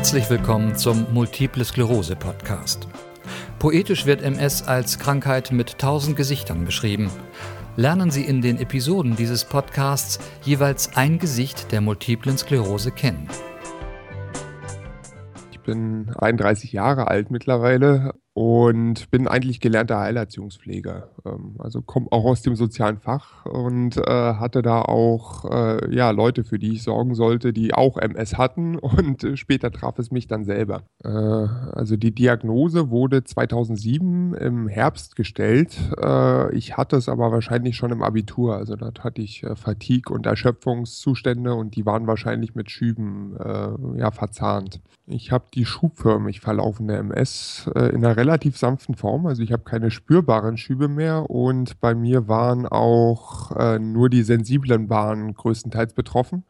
Herzlich willkommen zum Multiple Sklerose Podcast. Poetisch wird MS als Krankheit mit tausend Gesichtern beschrieben. Lernen Sie in den Episoden dieses Podcasts jeweils ein Gesicht der multiplen Sklerose kennen. Ich bin 31 Jahre alt mittlerweile und bin eigentlich gelernter Heilerziehungspfleger. Ähm, also komme auch aus dem sozialen Fach und äh, hatte da auch äh, ja, Leute, für die ich sorgen sollte, die auch MS hatten und äh, später traf es mich dann selber. Äh, also die Diagnose wurde 2007 im Herbst gestellt. Äh, ich hatte es aber wahrscheinlich schon im Abitur. Also dort hatte ich äh, Fatigue- und Erschöpfungszustände und die waren wahrscheinlich mit Schüben ja, verzahnt. Ich habe die schubförmig verlaufende MS in der relativ sanften Form. Also ich habe keine spürbaren Schübe mehr und bei mir waren auch äh, nur die sensiblen Bahnen größtenteils betroffen.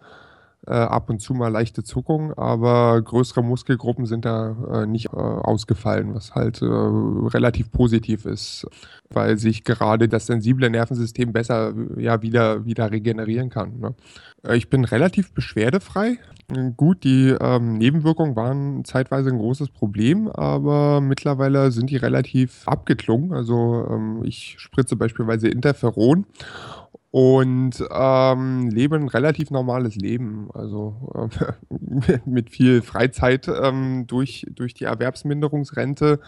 Äh, ab und zu mal leichte Zuckung, aber größere Muskelgruppen sind da äh, nicht äh, ausgefallen, was halt äh, relativ positiv ist, weil sich gerade das sensible Nervensystem besser ja, wieder, wieder regenerieren kann. Ne? Äh, ich bin relativ beschwerdefrei. Gut, die ähm, Nebenwirkungen waren zeitweise ein großes Problem, aber mittlerweile sind die relativ abgeklungen. Also ähm, ich spritze beispielsweise Interferon und ähm, lebe ein relativ normales Leben. Also äh, mit viel Freizeit ähm, durch, durch die Erwerbsminderungsrente.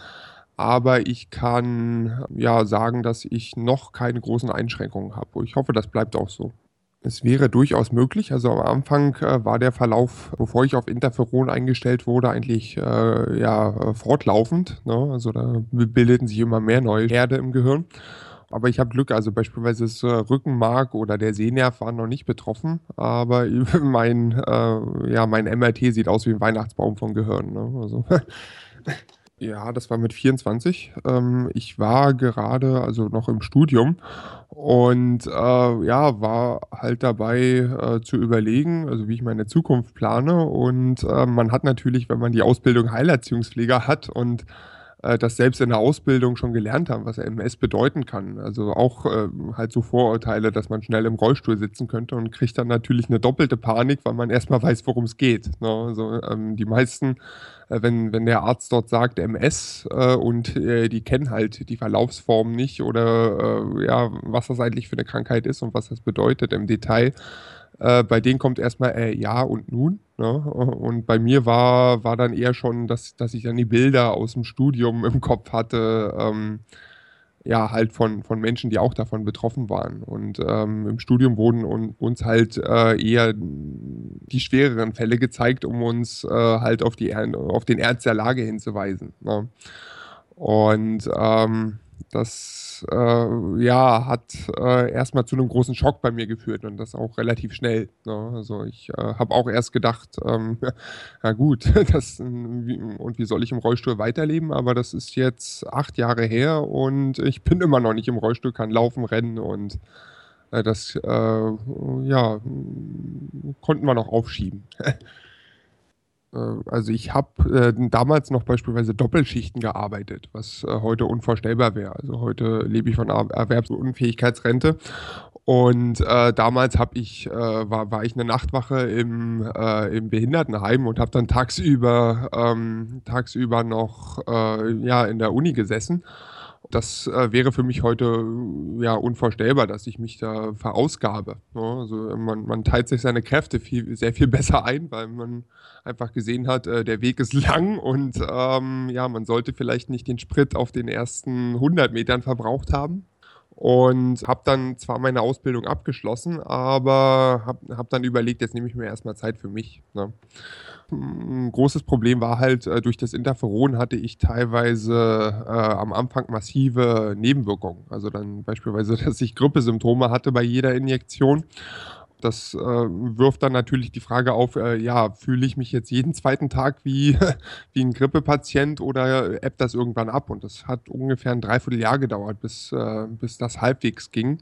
Aber ich kann ja sagen, dass ich noch keine großen Einschränkungen habe. Ich hoffe, das bleibt auch so. Es wäre durchaus möglich. Also am Anfang äh, war der Verlauf, bevor ich auf Interferon eingestellt wurde, eigentlich äh, ja fortlaufend. Ne? Also da bildeten sich immer mehr neue Herde im Gehirn. Aber ich habe Glück, also beispielsweise das äh, Rückenmark oder der Sehnerv waren noch nicht betroffen, aber mein, äh, ja, mein MRT sieht aus wie ein Weihnachtsbaum von Gehirn. Ne? Also Ja, das war mit 24. Ähm, ich war gerade, also noch im Studium und äh, ja, war halt dabei äh, zu überlegen, also wie ich meine Zukunft plane. Und äh, man hat natürlich, wenn man die Ausbildung Heilerziehungspfleger hat und äh, das selbst in der Ausbildung schon gelernt haben, was MS bedeuten kann. Also auch äh, halt so Vorurteile, dass man schnell im Rollstuhl sitzen könnte und kriegt dann natürlich eine doppelte Panik, weil man erstmal weiß, worum es geht. Ne? Also ähm, die meisten, äh, wenn, wenn der Arzt dort sagt MS äh, und äh, die kennen halt die Verlaufsform nicht oder äh, ja, was das eigentlich für eine Krankheit ist und was das bedeutet im Detail, bei denen kommt erstmal ja und nun. Ne? Und bei mir war, war dann eher schon, dass, dass ich dann die Bilder aus dem Studium im Kopf hatte, ähm, ja, halt von, von Menschen, die auch davon betroffen waren. Und ähm, im Studium wurden un, uns halt äh, eher die schwereren Fälle gezeigt, um uns äh, halt auf, die, auf den Ernst der Lage hinzuweisen. Ne? Und ähm, das äh, ja, hat äh, erstmal zu einem großen Schock bei mir geführt und das auch relativ schnell. Ne? Also ich äh, habe auch erst gedacht, ähm, ja gut, das, und wie soll ich im Rollstuhl weiterleben? Aber das ist jetzt acht Jahre her und ich bin immer noch nicht im Rollstuhl, kann laufen, rennen und äh, das äh, ja, konnten wir noch aufschieben. Äh, also ich habe äh, damals noch beispielsweise Doppelschichten gearbeitet, was äh, heute unvorstellbar wäre. Also heute lebe ich von Erwerbsunfähigkeitsrente und äh, damals habe ich äh, war, war ich eine Nachtwache im, äh, im Behindertenheim und habe dann tagsüber ähm, tagsüber noch ja in der Uni gesessen das äh, wäre für mich heute ja unvorstellbar, dass ich mich da verausgabe. Ne? Also man, man, teilt sich seine Kräfte viel, sehr viel besser ein, weil man einfach gesehen hat, äh, der Weg ist lang und ähm, ja, man sollte vielleicht nicht den Sprit auf den ersten 100 Metern verbraucht haben. Und habe dann zwar meine Ausbildung abgeschlossen, aber habe hab dann überlegt, jetzt nehme ich mir erstmal Zeit für mich. Ne? Ein großes Problem war halt, äh, durch das Interferon hatte ich teilweise äh, am Anfang massive Nebenwirkungen. Also dann beispielsweise, dass ich Grippesymptome hatte bei jeder Injektion. Das äh, wirft dann natürlich die Frage auf, äh, ja, fühle ich mich jetzt jeden zweiten Tag wie, wie ein Grippepatient oder ebbt das irgendwann ab? Und das hat ungefähr ein Dreivierteljahr gedauert, bis, äh, bis das halbwegs ging.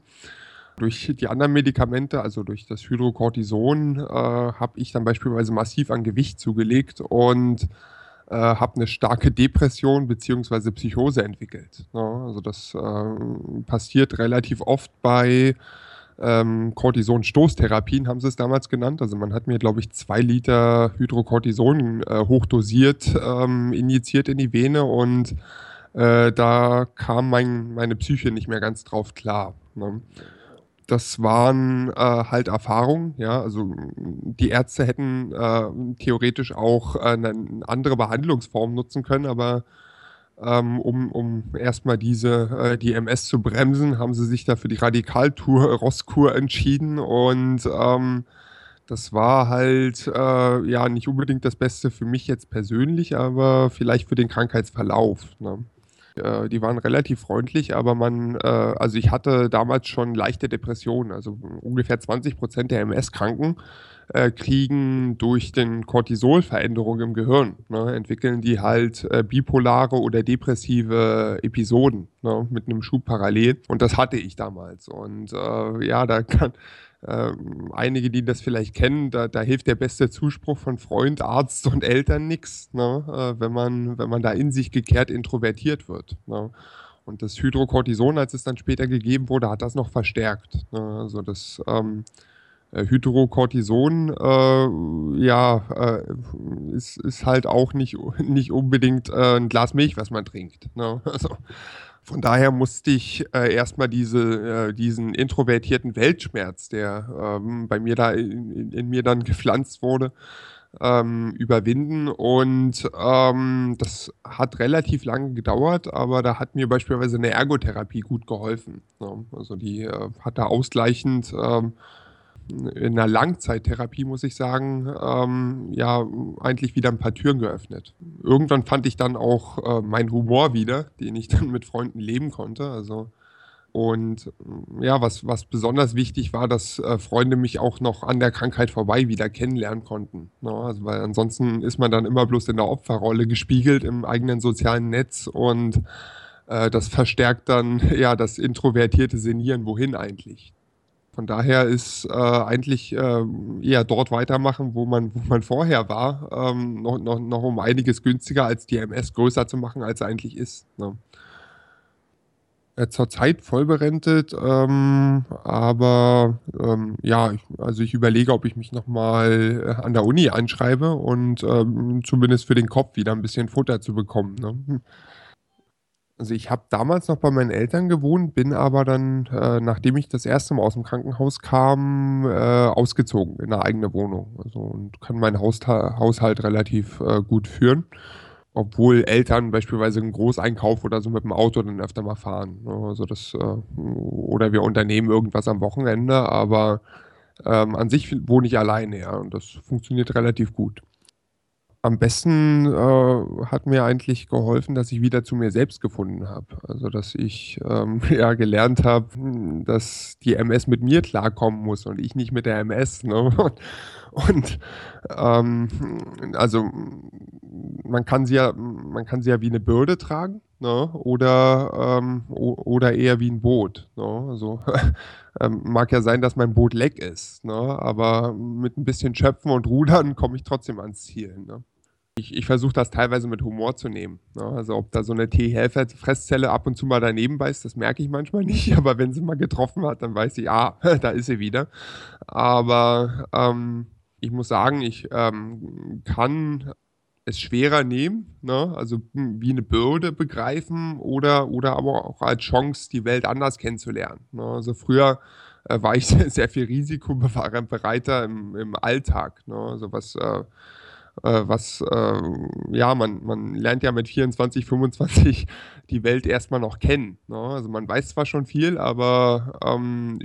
Durch die anderen Medikamente, also durch das Hydrocortison, äh, habe ich dann beispielsweise massiv an Gewicht zugelegt und äh, habe eine starke Depression bzw. Psychose entwickelt. Ne? also das äh, passiert relativ oft bei ähm, Cortison-Stoßtherapien, haben sie es damals genannt. Also man hat mir, glaube ich, zwei Liter Hydrocortison äh, hochdosiert ähm, injiziert in die Vene und äh, da kam mein, meine Psyche nicht mehr ganz drauf klar. Ne? Das waren äh, halt Erfahrungen, ja. Also die Ärzte hätten äh, theoretisch auch äh, eine andere Behandlungsform nutzen können, aber ähm, um, um erstmal diese, äh, die MS zu bremsen, haben sie sich da für die Radikaltour äh, Rosskur entschieden und ähm, das war halt äh, ja nicht unbedingt das Beste für mich jetzt persönlich, aber vielleicht für den Krankheitsverlauf. Ne? Äh, die waren relativ freundlich, aber man, äh, also ich hatte damals schon leichte Depressionen. Also ungefähr 20 Prozent der MS-Kranken äh, kriegen durch den Cortisolveränderung im Gehirn, ne, entwickeln die halt äh, bipolare oder depressive Episoden ne, mit einem Schub parallel. Und das hatte ich damals. Und äh, ja, da kann, ähm, einige, die das vielleicht kennen, da, da, hilft der beste Zuspruch von Freund, Arzt und Eltern nichts, ne? äh, wenn, man, wenn man da in sich gekehrt introvertiert wird. Ne? Und das Hydrocortison, als es dann später gegeben wurde, hat das noch verstärkt. Ne? Also das ähm, äh, Hydrocortison, äh, ja, äh, ist, ist halt auch nicht, nicht unbedingt äh, ein Glas Milch, was man trinkt. Ne? Also, von daher musste ich äh, erstmal diese, äh, diesen introvertierten Weltschmerz, der ähm, bei mir da in, in, mir dann gepflanzt wurde, ähm, überwinden. Und ähm, das hat relativ lange gedauert, aber da hat mir beispielsweise eine Ergotherapie gut geholfen. Ne? Also die äh, hat da ausgleichend ähm, in einer Langzeittherapie, muss ich sagen, ähm, ja, eigentlich wieder ein paar Türen geöffnet. Irgendwann fand ich dann auch äh, meinen Humor wieder, den ich dann mit Freunden leben konnte. Also, und ja, was, was besonders wichtig war, dass äh, Freunde mich auch noch an der Krankheit vorbei wieder kennenlernen konnten. Ne? Also, weil ansonsten ist man dann immer bloß in der Opferrolle gespiegelt im eigenen sozialen Netz und äh, das verstärkt dann ja das introvertierte Senieren, wohin eigentlich. Von daher ist äh, eigentlich äh, eher dort weitermachen, wo man, wo man vorher war, ähm, noch, noch, noch um einiges günstiger als die MS größer zu machen, als er eigentlich ist. Ne? Äh, zurzeit vollberentet, ähm, aber ähm, ja, ich, also ich überlege, ob ich mich nochmal äh, an der Uni anschreibe und ähm, zumindest für den Kopf wieder ein bisschen Futter zu bekommen. Ne? Also ich habe damals noch bei meinen Eltern gewohnt, bin aber dann, äh, nachdem ich das erste Mal aus dem Krankenhaus kam, äh, ausgezogen in eine eigene Wohnung. Also und kann meinen Haushalt relativ äh, gut führen. Obwohl Eltern beispielsweise einen Großeinkauf oder so mit dem Auto dann öfter mal fahren. Ne? Also das, äh, oder wir unternehmen irgendwas am Wochenende, aber ähm, an sich wohne ich alleine, ja, und das funktioniert relativ gut am besten äh, hat mir eigentlich geholfen, dass ich wieder zu mir selbst gefunden habe. Also, dass ich ähm, ja gelernt habe, dass die MS mit mir klarkommen muss und ich nicht mit der MS. Ne? Und, ähm, also man kann sie ja, man kann sie ja wie eine Bürde tragen, ne? Oder ähm, oder eher wie ein Boot. Ne? Also mag ja sein, dass mein Boot leck ist, ne? Aber mit ein bisschen Schöpfen und Rudern komme ich trotzdem ans Ziel. Ich, ich versuche das teilweise mit Humor zu nehmen. Ne? Also ob da so eine T-Helfer-Fresszelle ab und zu mal daneben beißt, das merke ich manchmal nicht. Aber wenn sie mal getroffen hat, dann weiß ich, ah, da ist sie wieder. Aber ähm, ich muss sagen, ich ähm, kann es schwerer nehmen, ne? also hm, wie eine Bürde begreifen oder, oder aber auch als Chance, die Welt anders kennenzulernen. Ne? Also früher äh, war ich sehr, viel risikobereiter im, im Alltag. Ne? Also was äh, was, äh, ja, man, man lernt ja mit 24, 25 die Welt erstmal noch kennen. Ne? Also man weiß zwar schon viel, aber ähm,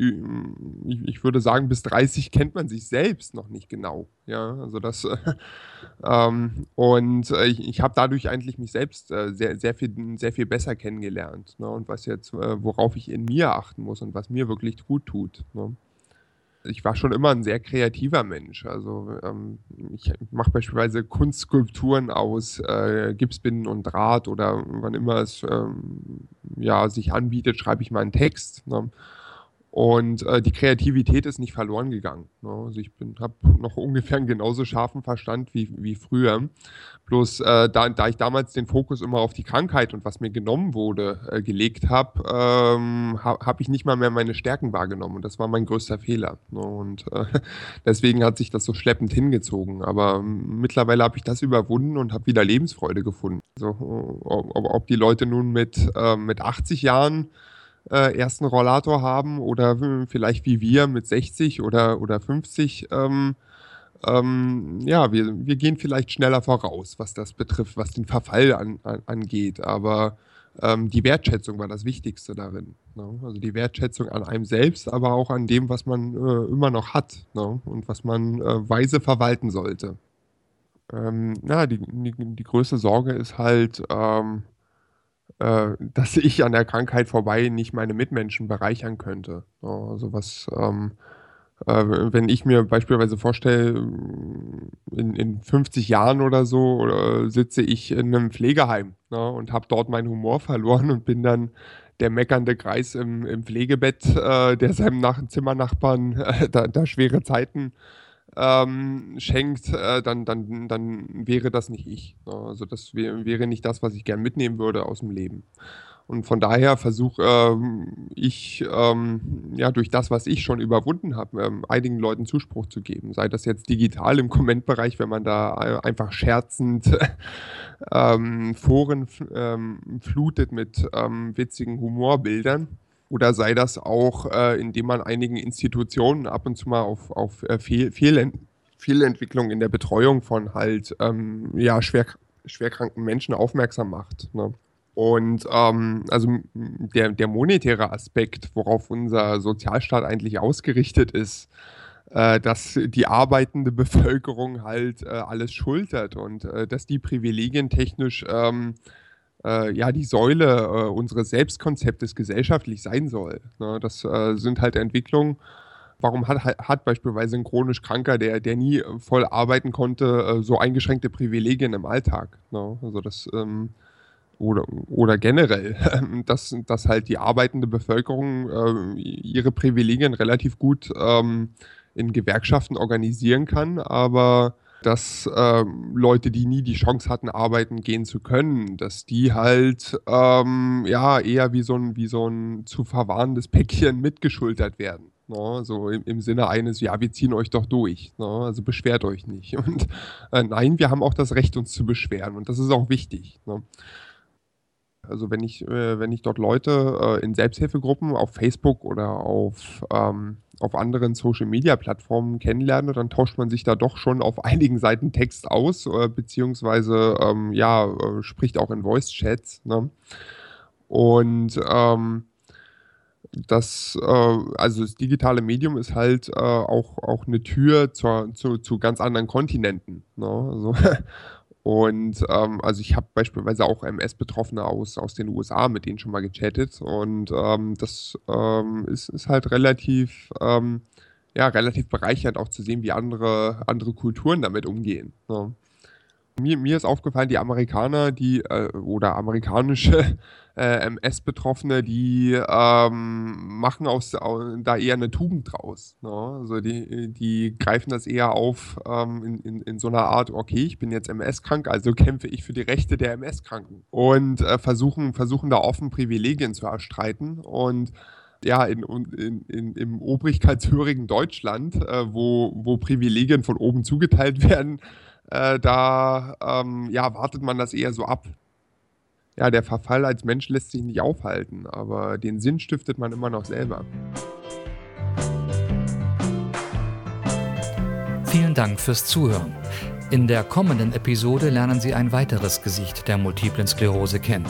ich, ich, würde sagen, bis 30 kennt man sich selbst noch nicht genau. Ja, also das, äh, ähm, und äh, ich, ich habe dadurch eigentlich mich selbst äh, sehr, sehr, viel, sehr viel besser kennengelernt. Ne? Und was jetzt, äh, worauf ich in mir achten muss und was mir wirklich gut tut. Ne? Ich war schon immer ein sehr kreativer Mensch. Also ähm, ich mache beispielsweise Kunstskulpturen aus äh, Gipsbinden und Draht oder wann immer es ähm, ja, sich anbietet, schreibe ich mal einen Text. Ne? Und äh, die Kreativität ist nicht verloren gegangen. Ne? Also ich habe noch ungefähr einen genauso scharfen Verstand wie, wie früher. Bloß äh, da, da, ich damals den Fokus immer auf die Krankheit und was mir genommen wurde, äh, gelegt habe, ähm, ha, habe ich nicht mal mehr meine Stärken wahrgenommen. Und das war mein größter Fehler. Ne? Und äh, deswegen hat sich das so schleppend hingezogen. Aber ähm, mittlerweile habe ich das überwunden und habe wieder Lebensfreude gefunden. Also, ob, ob, die Leute nun mit, äh, mit 80 Jahren äh, ersten Rollator haben oder vielleicht wie wir mit 60 oder, oder 50. Ähm, ähm, ja, wir, wir gehen vielleicht schneller voraus, was das betrifft, was den Verfall an, an, angeht. Aber ähm, die Wertschätzung war das Wichtigste darin. Ne? Also die Wertschätzung an einem selbst, aber auch an dem, was man äh, immer noch hat ne? und was man äh, weise verwalten sollte. Ähm, ja, die, die, die größte Sorge ist halt, ähm, äh, dass ich an der Krankheit vorbei nicht meine Mitmenschen bereichern könnte. Also was, ähm, äh, wenn ich mir beispielsweise vorstelle, in, in 50 Jahren oder so oder sitze ich in einem Pflegeheim ne, und habe dort meinen Humor verloren und bin dann der meckernde Kreis im, im Pflegebett, äh, der seinem Nach Zimmernachbarn äh, da, da, schwere Zeiten ähm, schenkt, äh, dann, dann, dann wäre das nicht ich. Ne? Also das wär, wäre nicht das, was ich gern mitnehmen würde aus dem Leben. Und von daher versuche ähm, ich, ähm, ja, durch das, was ich schon überwunden habe, ähm, einigen Leuten Zuspruch zu geben. Sei das jetzt digital im Kommentbereich, wenn man da einfach scherzend ähm, Foren ähm, flutet mit ähm, witzigen Humorbildern oder sei das auch, äh, indem man einigen Institutionen ab und zu mal auf, auf äh, Fehl, Fehlent Fehlentwicklung in der Betreuung von halt ähm, ja, schwer, schwerkranken Menschen aufmerksam macht. Ne? Und ähm, also der, der monetäre Aspekt, worauf unser Sozialstaat eigentlich ausgerichtet ist, äh, dass die arbeitende Bevölkerung halt äh, alles schultert und äh, dass die Privilegien technisch ähm, äh, ja die Säule äh, unseres Selbstkonzeptes gesellschaftlich sein soll. Ne? Das äh, sind halt Entwicklungen. Warum hat, hat beispielsweise ein chronisch Kranker, der, der nie voll arbeiten konnte, äh, so eingeschränkte Privilegien im Alltag? Ne? Also das ähm, oder, oder generell, dass, dass halt die arbeitende Bevölkerung äh, ihre Privilegien relativ gut ähm, in Gewerkschaften organisieren kann, aber dass ähm, Leute, die nie die Chance hatten, arbeiten gehen zu können, dass die halt ähm, ja eher wie so ein, wie so ein zu verwahrendes Päckchen mitgeschultert werden. Ne? So im, im, Sinne eines, ja, wir ziehen euch doch durch. Ne? Also beschwert euch nicht. Und äh, nein, wir haben auch das Recht, uns zu beschweren. Und das ist auch wichtig. Ne? Also wenn ich, äh, wenn ich dort Leute äh, in Selbsthilfegruppen auf Facebook oder auf, ähm, auf anderen Social-Media-Plattformen kennenlerne, dann tauscht man sich da doch schon auf einigen Seiten Text aus, äh, beziehungsweise ähm, ja, äh, spricht auch in Voice-Chats. Ne? Und ähm, das, äh, also das digitale Medium ist halt äh, auch, auch eine Tür zur, zu, zu ganz anderen Kontinenten. Ne? Also, Und ähm, also ich habe beispielsweise auch MS-Betroffene aus, aus den USA, mit denen schon mal gechattet. Und ähm, das ähm, ist, ist halt relativ, ähm, ja, relativ bereichernd auch zu sehen, wie andere, andere Kulturen damit umgehen. Ne? Mir, mir ist aufgefallen, die Amerikaner, die äh, oder amerikanische äh, MS-Betroffene, die ähm, machen aus, da eher eine Tugend draus. Ne? Also die, die greifen das eher auf ähm, in, in, in so einer Art, okay, ich bin jetzt MS-krank, also kämpfe ich für die Rechte der MS-Kranken. Und äh, versuchen, versuchen da offen Privilegien zu erstreiten. Und ja, in, in, in, im obrigkeitshörigen Deutschland, äh, wo, wo Privilegien von oben zugeteilt werden, äh, da ähm, ja, wartet man das eher so ab. Ja, der Verfall als Mensch lässt sich nicht aufhalten, aber den Sinn stiftet man immer noch selber. Vielen Dank fürs Zuhören. In der kommenden Episode lernen Sie ein weiteres Gesicht der multiplen Sklerose kennen.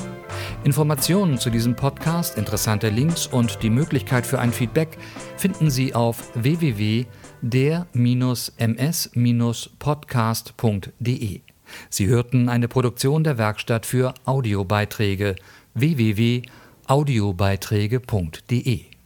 Informationen zu diesem Podcast, interessante Links und die Möglichkeit für ein Feedback finden Sie auf www.multiple der-ms-podcast.de. Sie hörten eine Produktion der Werkstatt für Audiobeiträge www.audiobeiträge.de